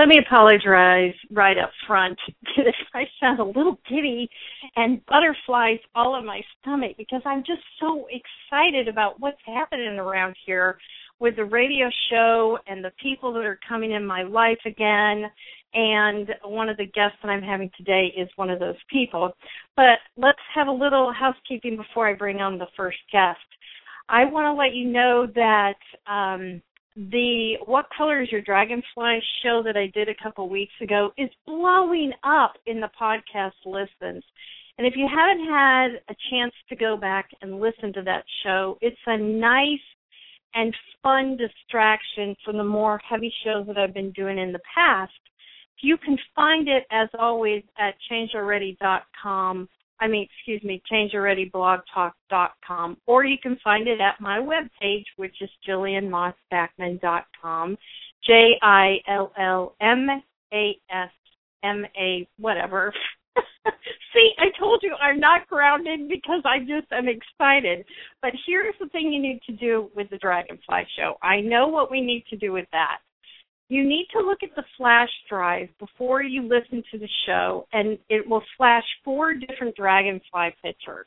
Let me apologize right up front I sound a little giddy and butterflies all in my stomach because I'm just so excited about what's happening around here with the radio show and the people that are coming in my life again. And one of the guests that I'm having today is one of those people. But let's have a little housekeeping before I bring on the first guest. I want to let you know that um, the What Color is Your Dragonfly show that I did a couple weeks ago is blowing up in the podcast listens. And if you haven't had a chance to go back and listen to that show, it's a nice and fun distraction from the more heavy shows that I've been doing in the past. You can find it, as always, at changealready.com I mean, excuse me, changealreadyblogtalk.com, or you can find it at my webpage, which is jillianmossbackman.com, J I L L M A S M A whatever. See, I told you I'm not grounded because I just am excited. But here's the thing you need to do with the Dragonfly Show. I know what we need to do with that you need to look at the flash drive before you listen to the show, and it will flash four different Dragonfly pictures.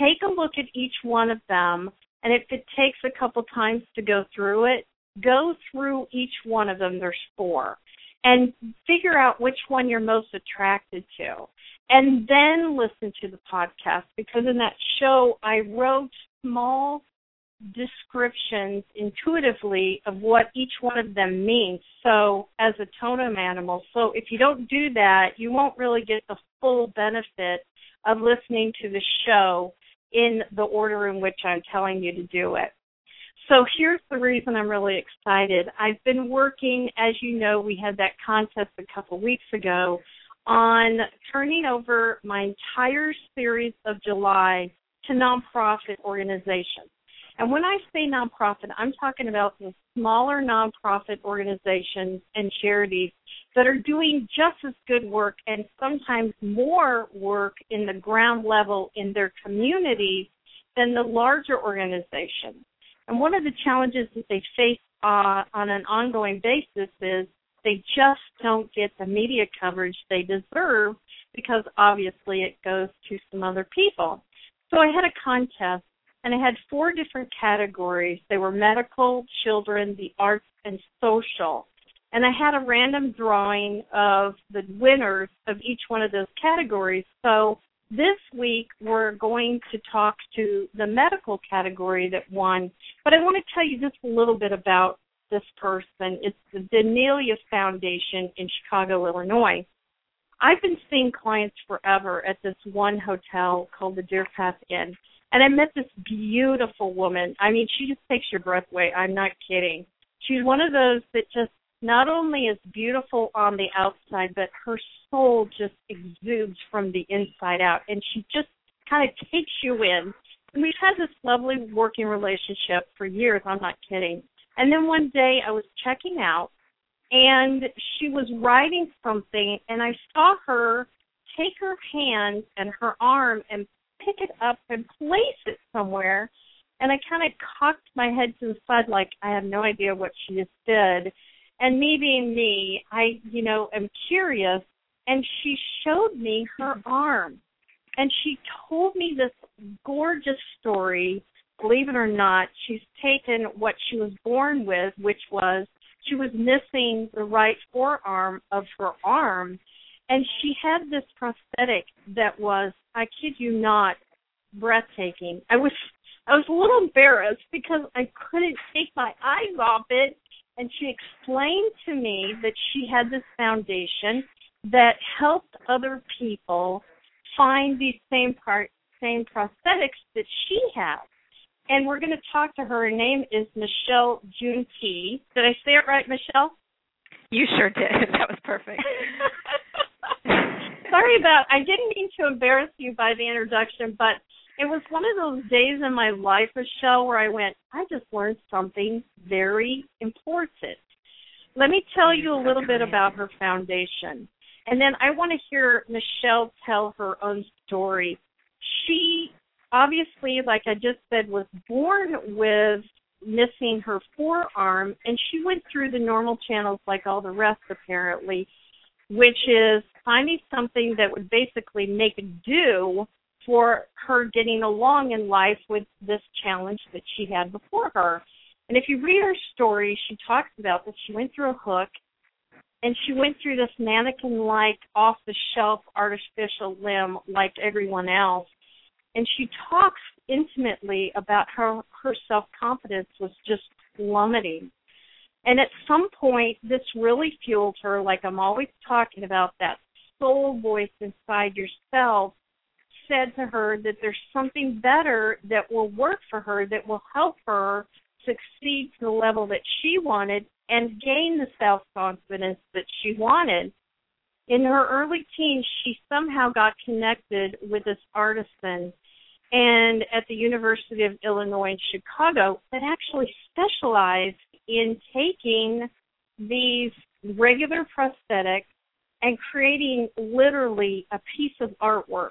Take a look at each one of them, and if it takes a couple times to go through it, go through each one of them. There's four. And figure out which one you're most attracted to. And then listen to the podcast because in that show I wrote small descriptions intuitively of what each one of them means. So, as a totem animal, so if you don't do that, you won't really get the full benefit of listening to the show in the order in which I'm telling you to do it. So here's the reason I'm really excited. I've been working, as you know, we had that contest a couple weeks ago on turning over my entire series of July to nonprofit organizations. And when I say nonprofit, I'm talking about the smaller nonprofit organizations and charities that are doing just as good work and sometimes more work in the ground level in their communities than the larger organizations. And one of the challenges that they face uh, on an ongoing basis is they just don't get the media coverage they deserve because obviously it goes to some other people. So I had a contest and I had four different categories. They were medical, children, the arts, and social. And I had a random drawing of the winners of each one of those categories. So this week we're going to talk to the medical category that won. But I want to tell you just a little bit about this person. It's the Dinella Foundation in Chicago, Illinois. I've been seeing clients forever at this one hotel called the Deer Path Inn and I met this beautiful woman. I mean, she just takes your breath away. I'm not kidding. She's one of those that just not only is beautiful on the outside, but her soul just exudes from the inside out. And she just kind of takes you in. And we've had this lovely working relationship for years. I'm not kidding. And then one day I was checking out and she was writing something and I saw her take her hand and her arm and pick it up and place it somewhere. And I kind of cocked my head to the side like I have no idea what she just did. And me being me, I, you know, am curious. And she showed me her arm. And she told me this gorgeous story. Believe it or not, she's taken what she was born with, which was she was missing the right forearm of her arm and she had this prosthetic that was I kid you not breathtaking. I was I was a little embarrassed because I couldn't take my eyes off it and she explained to me that she had this foundation that helped other people find these same part same prosthetics that she had. and we're going to talk to her. Her name is Michelle June T. Did I say it right, Michelle? You sure did. That was perfect. Sorry about. I didn't mean to embarrass you by the introduction, but it was one of those days in my life, Michelle, where I went. I just learned something very important. Let me tell you a little bit about her foundation. And then I want to hear Michelle tell her own story. She obviously, like I just said, was born with missing her forearm, and she went through the normal channels like all the rest, apparently, which is finding something that would basically make do for her getting along in life with this challenge that she had before her. And if you read her story, she talks about that she went through a hook and she went through this mannequin like off the shelf artificial limb like everyone else and she talks intimately about how her self confidence was just plummeting and at some point this really fueled her like i'm always talking about that soul voice inside yourself said to her that there's something better that will work for her that will help her succeed to the level that she wanted and gain the self confidence that she wanted. In her early teens, she somehow got connected with this artisan and at the University of Illinois in Chicago that actually specialized in taking these regular prosthetics and creating literally a piece of artwork.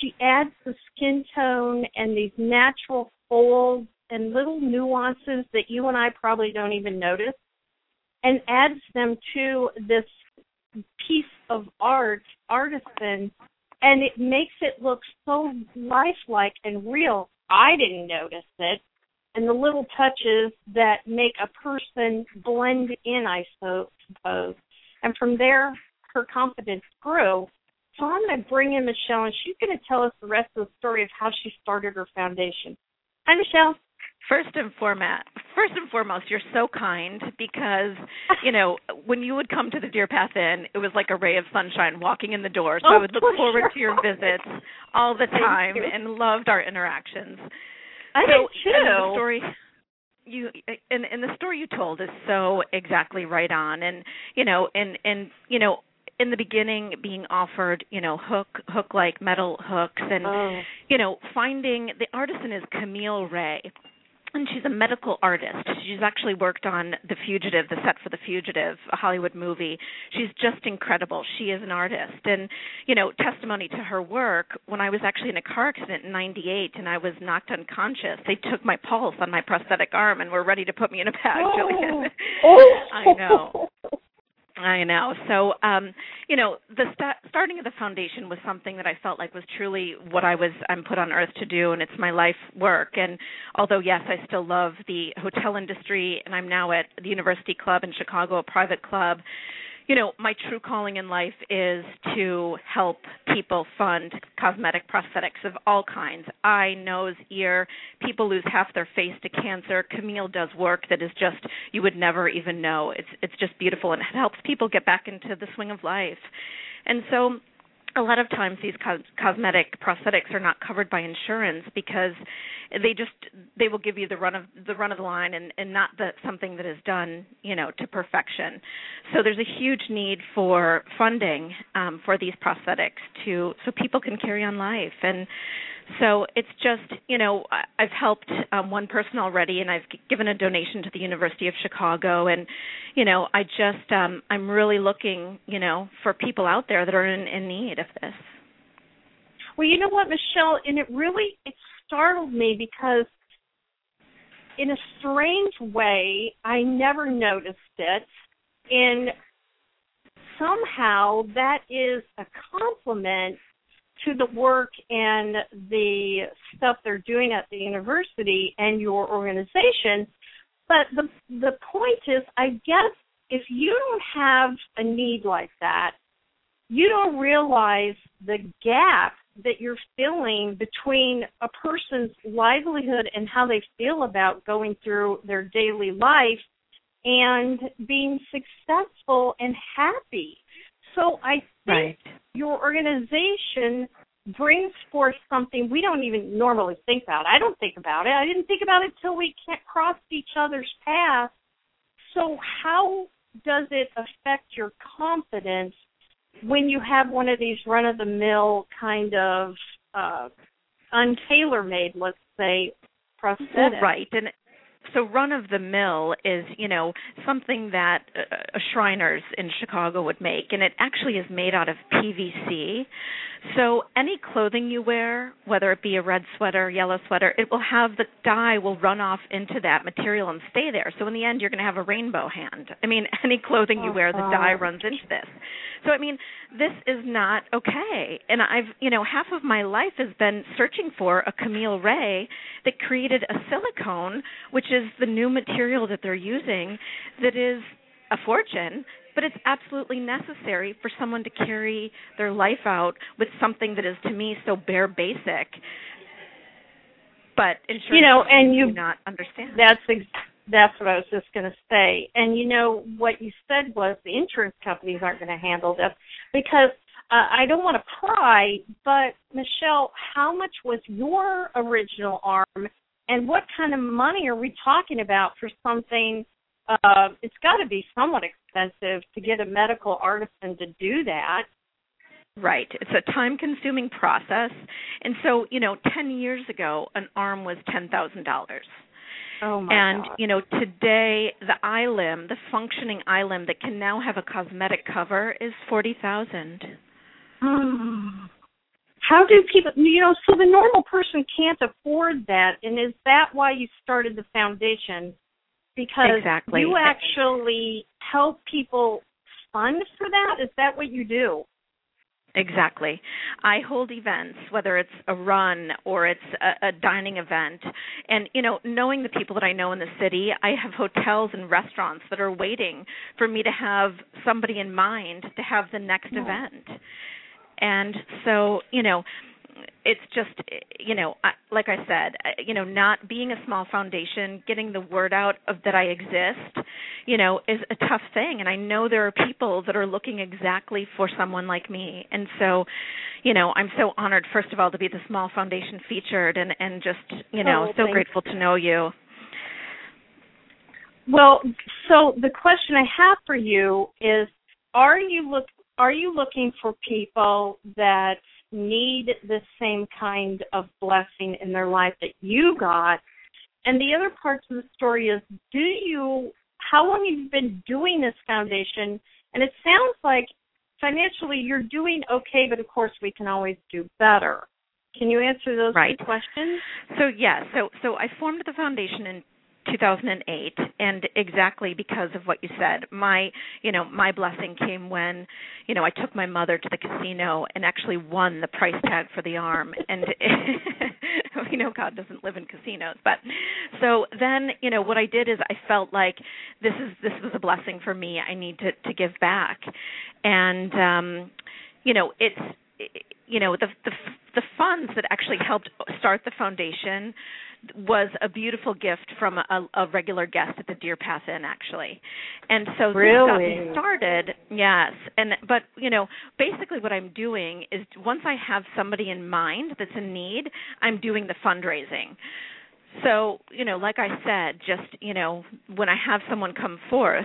She adds the skin tone and these natural folds and little nuances that you and I probably don't even notice and adds them to this piece of art, artisan, and it makes it look so lifelike and real. I didn't notice it. And the little touches that make a person blend in, I suppose. And from there, her confidence grew. So I'm going to bring in Michelle, and she's going to tell us the rest of the story of how she started her foundation. Hi, Michelle. First and foremost, first and foremost, you're so kind because you know when you would come to the Deer Path Inn, it was like a ray of sunshine walking in the door. So oh, I would look forward sure. to your visits all the time and loved our interactions. I so, did too. The story you and and the story you told is so exactly right on and you know and and you know in the beginning being offered you know hook hook like metal hooks and oh. you know finding the artisan is camille ray and she's a medical artist. She's actually worked on The Fugitive, the set for The Fugitive, a Hollywood movie. She's just incredible. She is an artist. And, you know, testimony to her work, when I was actually in a car accident in 98 and I was knocked unconscious, they took my pulse on my prosthetic arm and were ready to put me in a bag, oh. Jillian. Oh. I know. I know. So, um, you know, the st- starting of the foundation was something that I felt like was truly what I was I'm put on earth to do, and it's my life work. And although yes, I still love the hotel industry, and I'm now at the University Club in Chicago, a private club you know, my true calling in life is to help people fund cosmetic prosthetics of all kinds eye, nose, ear. People lose half their face to cancer. Camille does work that is just you would never even know. It's it's just beautiful and it helps people get back into the swing of life. And so a lot of times these cos- cosmetic prosthetics are not covered by insurance because they just they will give you the run of the run of the line and and not the something that is done you know to perfection. So there's a huge need for funding um for these prosthetics to so people can carry on life. And so it's just you know i've helped um one person already and i've given a donation to the university of chicago. And you know i just um i'm really looking you know for people out there that are in, in need of this. Well you know what michelle? And it really it startled me because in a strange way i never noticed it. And somehow that is a compliment to the work and the stuff they're doing at the university and your organization. But the the point is, I guess if you don't have a need like that, you don't realize the gap that you're filling between a person's livelihood and how they feel about going through their daily life and being successful and happy. So I right. your organization brings forth something we don't even normally think about. I don't think about it. I didn't think about it till we crossed each other's path. So how does it affect your confidence when you have one of these run of the mill kind of uh untailor made, let's say, prosthetic? Well, right. And so run of the mill is you know something that uh, uh, Shriners in Chicago would make, and it actually is made out of PVC. So any clothing you wear, whether it be a red sweater, yellow sweater, it will have the dye will run off into that material and stay there. So in the end, you're going to have a rainbow hand. I mean, any clothing you wear, the dye runs into this. So I mean, this is not okay. And I've, you know, half of my life has been searching for a Camille Ray that created a silicone, which is the new material that they're using that is a fortune but it's absolutely necessary for someone to carry their life out with something that is to me so bare basic but insurance you know and you do not understand that's ex- that's what I was just going to say. And you know what you said was the insurance companies aren't going to handle this because uh, I don't want to pry, but Michelle, how much was your original arm, and what kind of money are we talking about for something uh, it's got to be somewhat expensive to get a medical artisan to do that. Right. It's a time consuming process. And so, you know, 10 years ago, an arm was $10,000. Oh my and God. you know today the iLimb, the functioning iLimb that can now have a cosmetic cover is forty thousand. How do people? You know, so the normal person can't afford that, and is that why you started the foundation because exactly. you actually help people fund for that. Is that what you do? Exactly. I hold events, whether it's a run or it's a, a, dining event. And, you know, knowing the people that I know in the city, I have hotels and restaurants that are waiting for me to have somebody in mind to have the next yeah. event. And so, you know, it's just you know like i said you know not being a small foundation getting the word out of that i exist you know is a tough thing. And i know there are people that are looking exactly for someone like me. And so you know i'm so honored first of all to be the small foundation featured and and just you know oh, so grateful to know you. Well so the question i have for you is are you look are you looking for people that need the same kind of blessing in their life that you got. And the other parts of the story is do you how long have you been doing this foundation? And it sounds like financially you're doing okay, but of course we can always do better. Can you answer those right. questions? So yeah, so so I formed the foundation in 2008 and exactly because of what you said my you know my blessing came when you know I took my mother to the casino and actually won the price tag for the arm and we know God doesn't live in casinos but so then you know what I did is I felt like this is this was a blessing for me I need to to give back and um you know it's you know the the the funds that actually helped start the foundation was a beautiful gift from a, a regular guest at the Deer Path Inn, actually. And so really? this got me started. Yes, and but you know, basically what I'm doing is once I have somebody in mind that's in need, I'm doing the fundraising so you know like i said just you know when i have someone come forth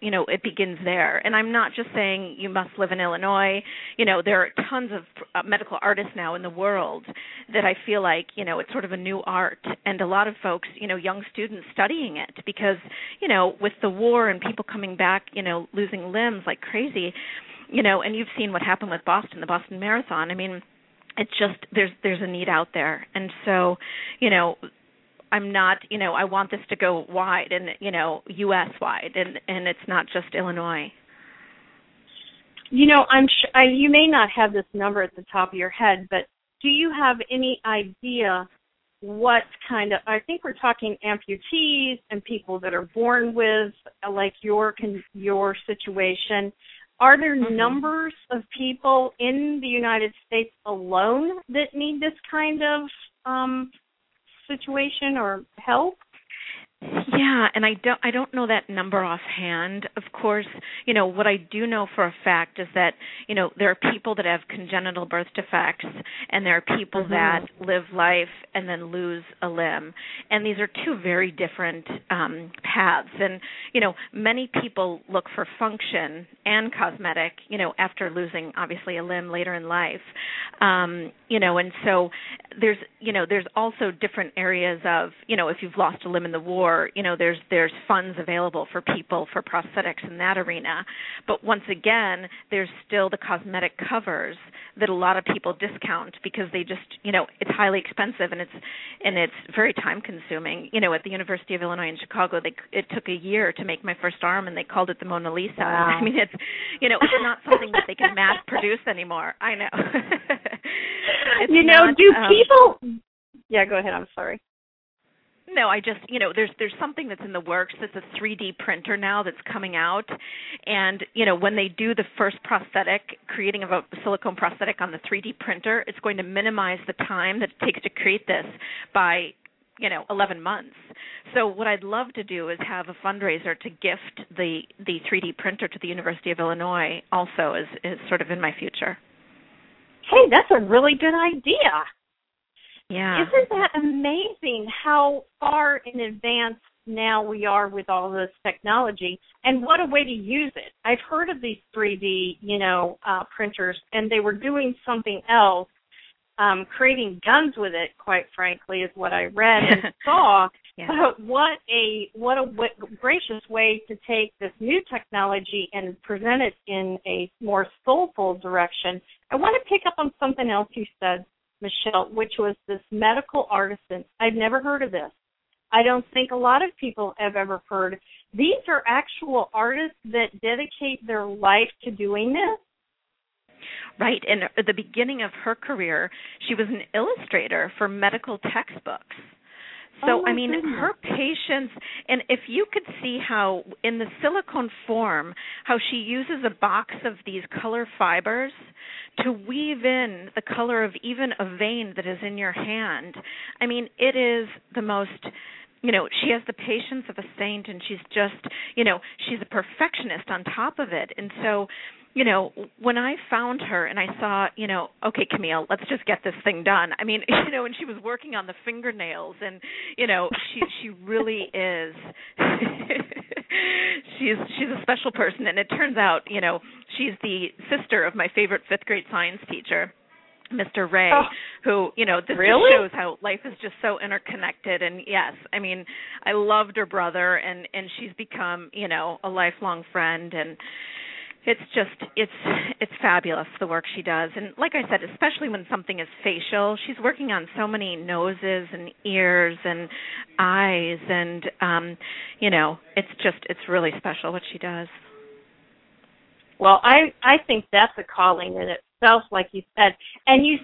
you know it begins there. And i'm not just saying you must live in illinois. You know there are tons of uh, medical artists now in the world that i feel like you know it's sort of a new art. And a lot of folks you know young students studying it because you know with the war and people coming back you know losing limbs like crazy you know and you've seen what happened with boston the boston marathon. I mean it's just there's there's a need out there. And so you know I'm not, you know, I want this to go wide and you know, U.S. wide, and and it's not just Illinois. You know, I'm sh- I, you may not have this number at the top of your head, but do you have any idea what kind of? I think we're talking amputees and people that are born with like your your situation. Are there mm-hmm. numbers of people in the United States alone that need this kind of um, situation or help? Yeah, and I don't I don't know that number offhand. Of course, you know, what I do know for a fact is that, you know, there are people that have congenital birth defects and there are people mm-hmm. that live life and then lose a limb. And these are two very different um paths. And, you know, many people look for function and cosmetic, you know, after losing obviously a limb later in life. Um, you know, and so there's, you know, there's also different areas of, you know, if you've lost a limb in the war, you know there's there's funds available for people for prosthetics in that arena. But once again there's still the cosmetic covers that a lot of people discount because they just you know it's highly expensive and it's and it's very time consuming. You know at the University of Illinois in Chicago they it took a year to make my first arm and they called it the Mona Lisa. Wow. I mean it's you know it's not something that they can mass produce anymore. I know. You know not, do um, people yeah go ahead. I'm sorry no, I just you know there's there's something that's in the works that's a 3D printer now that's coming out, and you know when they do the first prosthetic, creating of a silicone prosthetic on the 3D printer, it's going to minimize the time that it takes to create this by you know 11 months. So what I'd love to do is have a fundraiser to gift the the 3D printer to the University of Illinois. Also, is is sort of in my future. Hey, that's a really good idea. Yeah. Isn't that amazing how far in advance now we are with all this technology and what a way to use it. I've heard of these 3D, you know, uh, printers and they were doing something else, um, creating guns with it, quite frankly, is what I read and saw. Yeah. But what a what a w- gracious way to take this new technology and present it in a more soulful direction. I want to pick up on something else you said Michelle, which was this medical artisan. I've never heard of this. I don't think a lot of people have ever heard. These are actual artists that dedicate their life to doing this. Right. And at the beginning of her career, she was an illustrator for medical textbooks. So oh I mean goodness. her patience and if you could see how in the silicone form how she uses a box of these color fibers to weave in the color of even a vein that is in your hand. I mean it is the most you know she has the patience of a saint and she's just you know she's a perfectionist on top of it and so you know, when I found her and I saw, you know, okay, Camille, let's just get this thing done. I mean, you know, and she was working on the fingernails and, you know, she she really is she's she's a special person and it turns out, you know, she's the sister of my favorite 5th grade science teacher. Mr. Ray, oh, who, you know, this really? shows how life is just so interconnected and yes, I mean, I loved her brother and and she's become, you know, a lifelong friend and it's just it's it's fabulous the work she does. And like i said especially when something is facial she's working on so many noses and ears and eyes and um you know it's just it's really special what she does. Well i i think that's a calling in itself like you said. And you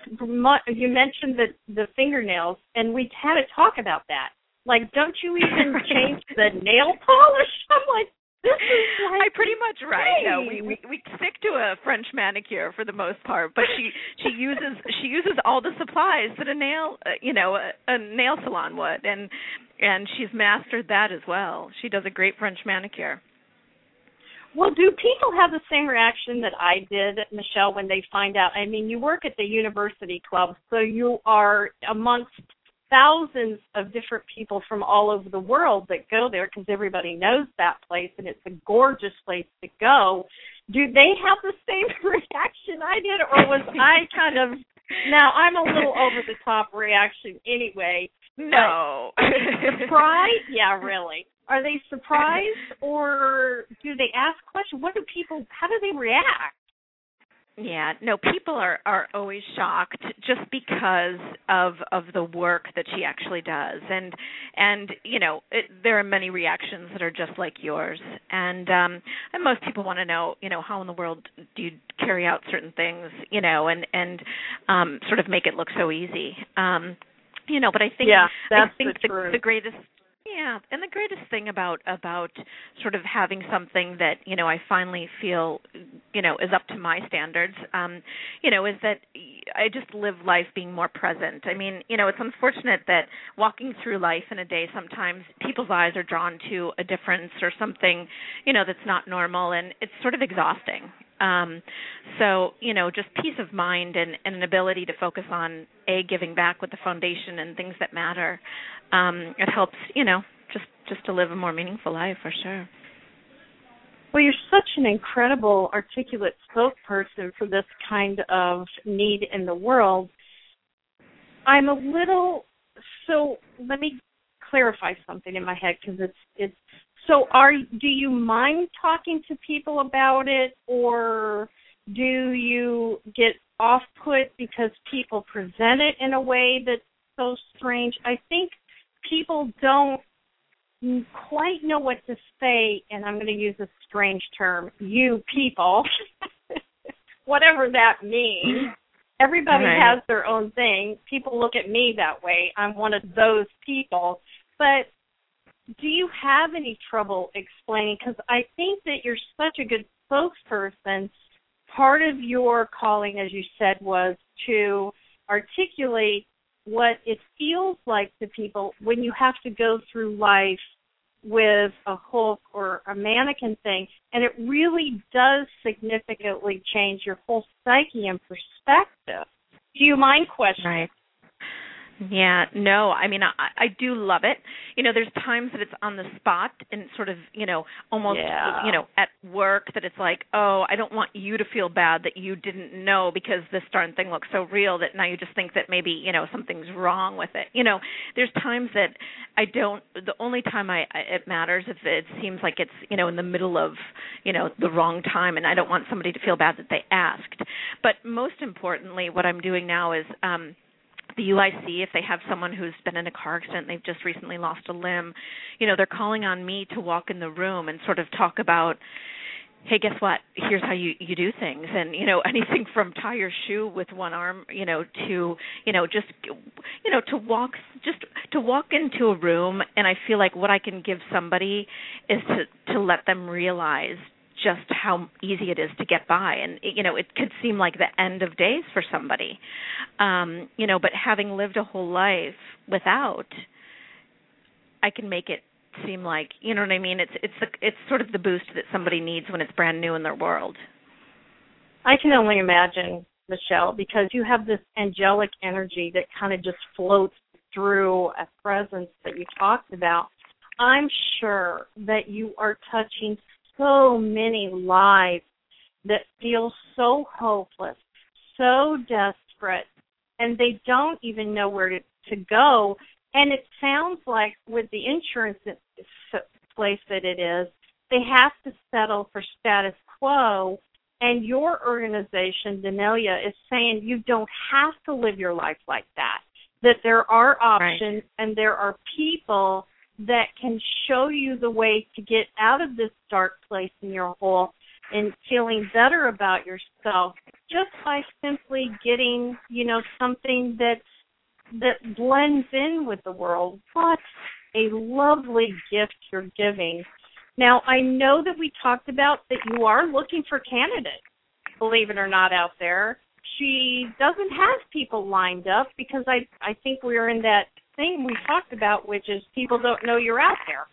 you mentioned the the fingernails and we had to talk about that. Like don't you even change the nail polish? I'm like I pretty much right. No, we, we we stick to a French manicure for the most part, but she she uses she uses all the supplies that a nail uh, you know a, a nail salon would, and and she's mastered that as well. She does a great French manicure. Well, do people have the same reaction that I did, Michelle, when they find out? I mean, you work at the university club, so you are amongst thousands of different people from all over the world that go there because everybody knows that place and it's a gorgeous place to go. Do they have the same reaction I did, or was I kind of now I'm a little over the top reaction anyway? No. surprised? Yeah, really. Are they surprised or do they ask questions? What do people how do they react? Yeah, no, people are are always shocked just because of of the work that she actually does, and and you know it, there are many reactions that are just like yours, and um and most people want to know you know how in the world do you carry out certain things, you know, and and um sort of make it look so easy, um you know, but I think yeah, that's I think the, the, the greatest yeah, and the greatest thing about about sort of having something that you know I finally feel you know is up to my standards um you know is that i just live life being more present. I mean you know it's unfortunate that walking through life in a day sometimes people's eyes are drawn to a difference or something you know that's not normal and it's sort of exhausting um so you know just peace of mind and, and an ability to focus on a giving back with the foundation and things that matter um it helps you know just just to live a more meaningful life for sure well, you're such an incredible, articulate spokesperson for this kind of need in the world. I'm a little so. Let me clarify something in my head because it's it's. So, are do you mind talking to people about it, or do you get off put because people present it in a way that's so strange? I think people don't quite know what to say, and I'm going to use a strange term, you people, whatever that means. Everybody right. has their own thing. People look at me that way. I'm one of those people. But do you have any trouble explaining? Because I think that you're such a good spokesperson. Part of your calling, as you said, was to articulate what it feels like to people when you have to go through life with a Hulk or a mannequin thing, and it really does significantly change your whole psyche and perspective. Do you mind questioning? Right. Yeah, no, I mean, I, I do love it. You know, there's times that it's on the spot and sort of, you know, almost, yeah. you know, at work that it's like, oh, I don't want you to feel bad that you didn't know because this darn thing looks so real that now you just think that maybe, you know, something's wrong with it. You know, there's times that I don't. The only time I it matters if it seems like it's, you know, in the middle of, you know, the wrong time, and I don't want somebody to feel bad that they asked. But most importantly, what I'm doing now is. um the UIC, if they have someone who's been in a car accident, they've just recently lost a limb, you know, they're calling on me to walk in the room and sort of talk about, hey, guess what? Here's how you you do things, and you know, anything from tie your shoe with one arm, you know, to you know, just you know, to walk just to walk into a room, and I feel like what I can give somebody is to to let them realize just how easy it is to get by. And you know it could seem like the end of days for somebody. Um you know but having lived a whole life without i can make it seem like you know what i mean? It's it's the it's sort of the boost that somebody needs when it's brand new in their world. I can only imagine michelle because you have this angelic energy that kind of just floats through a presence that you talked about. I'm sure that you are touching so many lives that feel so hopeless, so desperate, and they don't even know where to, to go. And it sounds like with the insurance place that it is, they have to settle for status quo. And your organization, Dinella, is saying you don't have to live your life like that. That there are options right. and there are people that can show you the way to get out of this dark place in your hole and feeling better about yourself just by simply getting, you know, something that that blends in with the world. What a lovely gift you're giving. Now, I know that we talked about that you are looking for candidates, believe it or not, out there. She doesn't have people lined up because I I think we're in that thing we talked about, which is people don't know you're out there.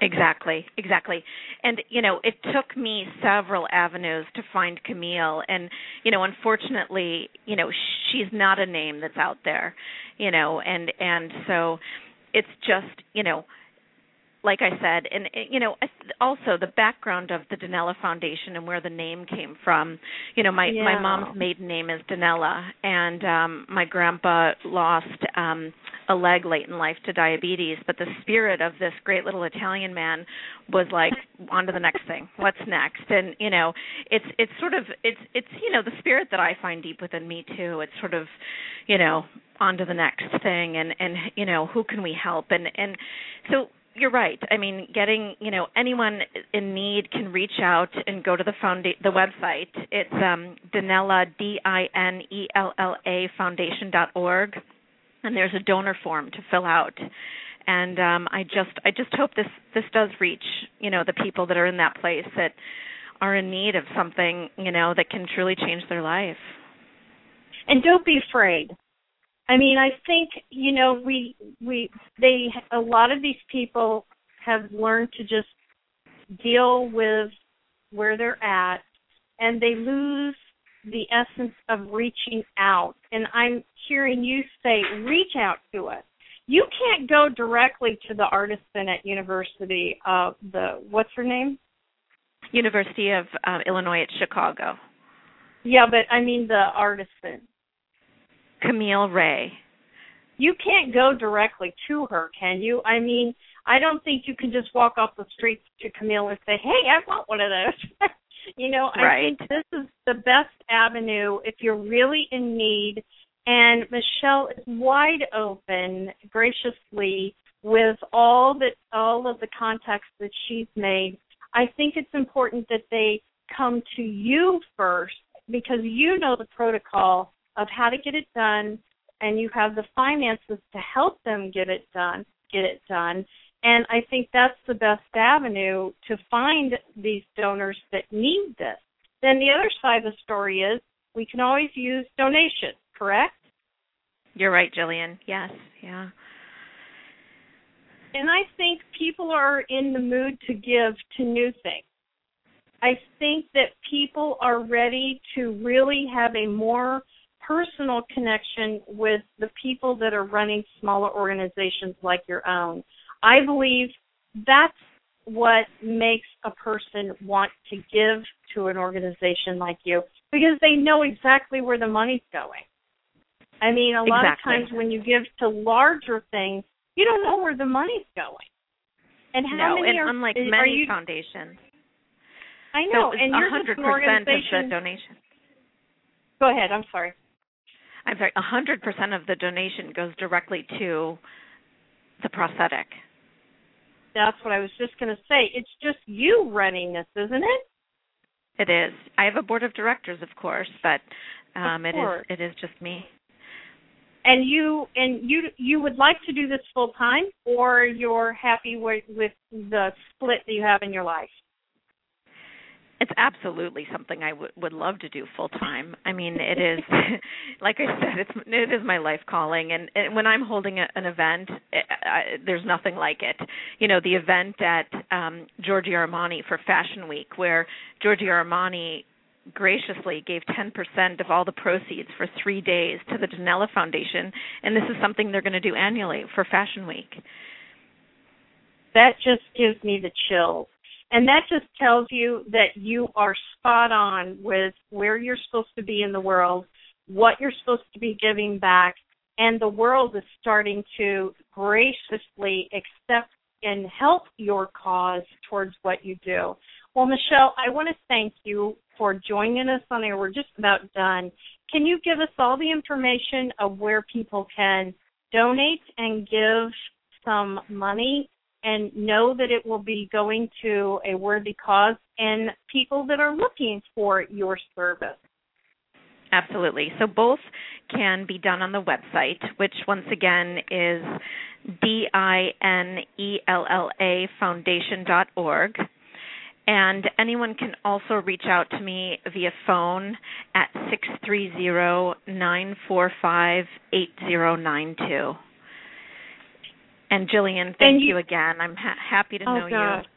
Exactly, exactly. And you know, it took me several avenues to find Camille and you know, unfortunately, you know, she's not a name that's out there, you know, and and so it's just, you know, like I said, and you know, also the background of the Dinella Foundation and where the name came from. You know, my yeah. my mom's maiden name is Dinella, and um my grandpa lost um a leg late in life to diabetes, but the spirit of this great little Italian man was like, on to the next thing. What's next? And you know, it's it's sort of it's it's you know the spirit that I find deep within me too. It's sort of, you know, on to the next thing, and and you know, who can we help? And and so you're right. I mean, getting you know anyone in need can reach out and go to the founda- the website. It's um, Dinella D I N E L L A Foundation dot org, and there's a donor form to fill out. And um, I just I just hope this this does reach you know the people that are in that place that are in need of something, you know, that can truly change their life. And don't be afraid. I mean, I think, you know, we we they a lot of these people have learned to just deal with where they're at and they lose the essence of reaching out. And I'm hearing you say, reach out to us. You can't go directly to the artisan at University of the what's her name? University of um, Illinois at Chicago. Yeah, but I mean the artisan. Camille Ray. You can't go directly to her, can you? I mean, I don't think you can just walk off the street to Camille and say, "Hey, I want one of those." you know, right. I think this is the best avenue if you're really in need. And Michelle is wide open, graciously, with all that all of the contacts that she's made. I think it's important that they come to you first because you know the protocol of how to get it done and you have the finances to help them get it done get it done and I think that's the best avenue to find these donors that need this. Then the other side of the story is we can always use donations, correct? You're right, Jillian. Yes, yeah. And I think people are in the mood to give to new things. I think that people are ready to really have a more personal connection with the people that are running smaller organizations like your own. I believe that's what makes a person want to give to an organization like you because they know exactly where the money's going. I mean, a exactly. lot of times when you give to larger things, you don't know where the money's going. And how no, many and are, unlike are many you, foundations. I know, so and you're just an 100% organization. of the donation. Go ahead. I'm sorry. I'm sorry. 100% of the donation goes directly to the prosthetic. That's what I was just going to say. It's just you running this, isn't it? It is. I have a board of directors, of course, but um, Of it is it is just me. And you and you you would like to do this full time, or you're happy with with the split that you have in your life. It's absolutely something I would would love to do full time. I mean, it is like I said, it's it is my life calling, and, and when I'm holding a, an event, it, I, there's nothing like it. You know, the event at um Giorgio Armani for Fashion Week, where Giorgio Armani graciously gave 10% of all the proceeds for three days to the Dinella Foundation, and this is something they're going to do annually for Fashion Week. That just gives me the chills. And that just tells you that you are spot on with where you're supposed to be in the world, what you're supposed to be giving back, and the world is starting to graciously accept and help your cause towards what you do. Well, Michelle, I want to thank you for joining us on air. We're just about done. Can you give us all the information of where people can donate and give some money and know that it will be going to a worthy cause and people that are looking for your service? Absolutely. So both can be done on the website, which once again is D I N E L L A foundation dot org. And anyone can also reach out to me via phone at six three zero nine four five eight zero nine two. And Jillian, thank And you- you, again. I'm ha- happy to Oh, know God. you.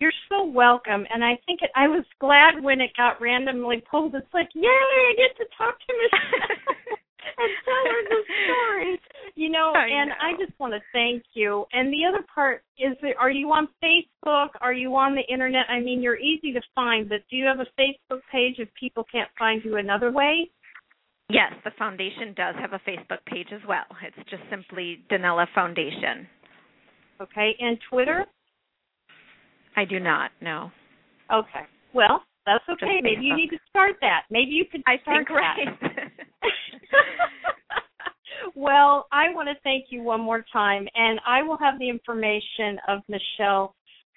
You're so welcome, and I think it, I was glad when it got randomly pulled. It's like, yay! I get to talk to Michelle and tell her the story. You know, I and know. I just want to thank you. And the other part is, that, are you on Facebook? Are you on the internet? I mean, you're easy to find, but do you have a Facebook page if people can't find you another way? Yes, the foundation does have a Facebook page as well. It's just simply Dinella Foundation. Okay, and Twitter? I do not, no. Okay. Well, that's okay. Maybe you need to start that. Maybe you could I start think right. that. well, I want to thank you one more time, and I will have the information of Michelle's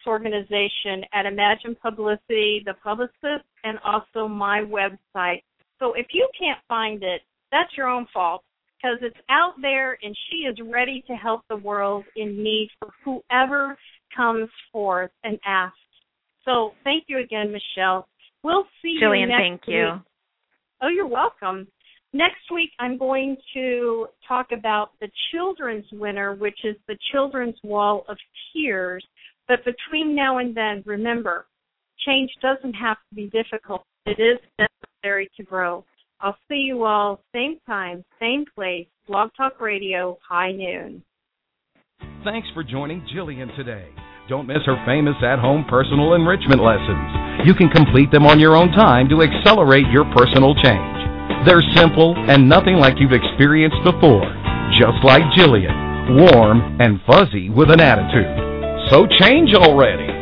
organization at Imagine Publicity, the publicist, and also my website. So if you can't find it, that's your own fault because it's out there and she is ready to help the world in need for whoever comes forth and asks. So thank you again, Michelle. We'll see Jillian, you next thank you. Week. Oh, you're welcome. Next week, I'm going to talk about the children's winner, which is the Children's Wall of Tears. But between now and then, remember, change doesn't have to be difficult. It is necessary to grow. I'll see you all same time, same place, Blog Talk Radio, high noon. Thanks for joining Jillian today. Don't miss her famous at home personal enrichment lessons. You can complete them on your own time to accelerate your personal change. They're simple and nothing like you've experienced before. Just like Jillian, warm and fuzzy with an attitude. So change already.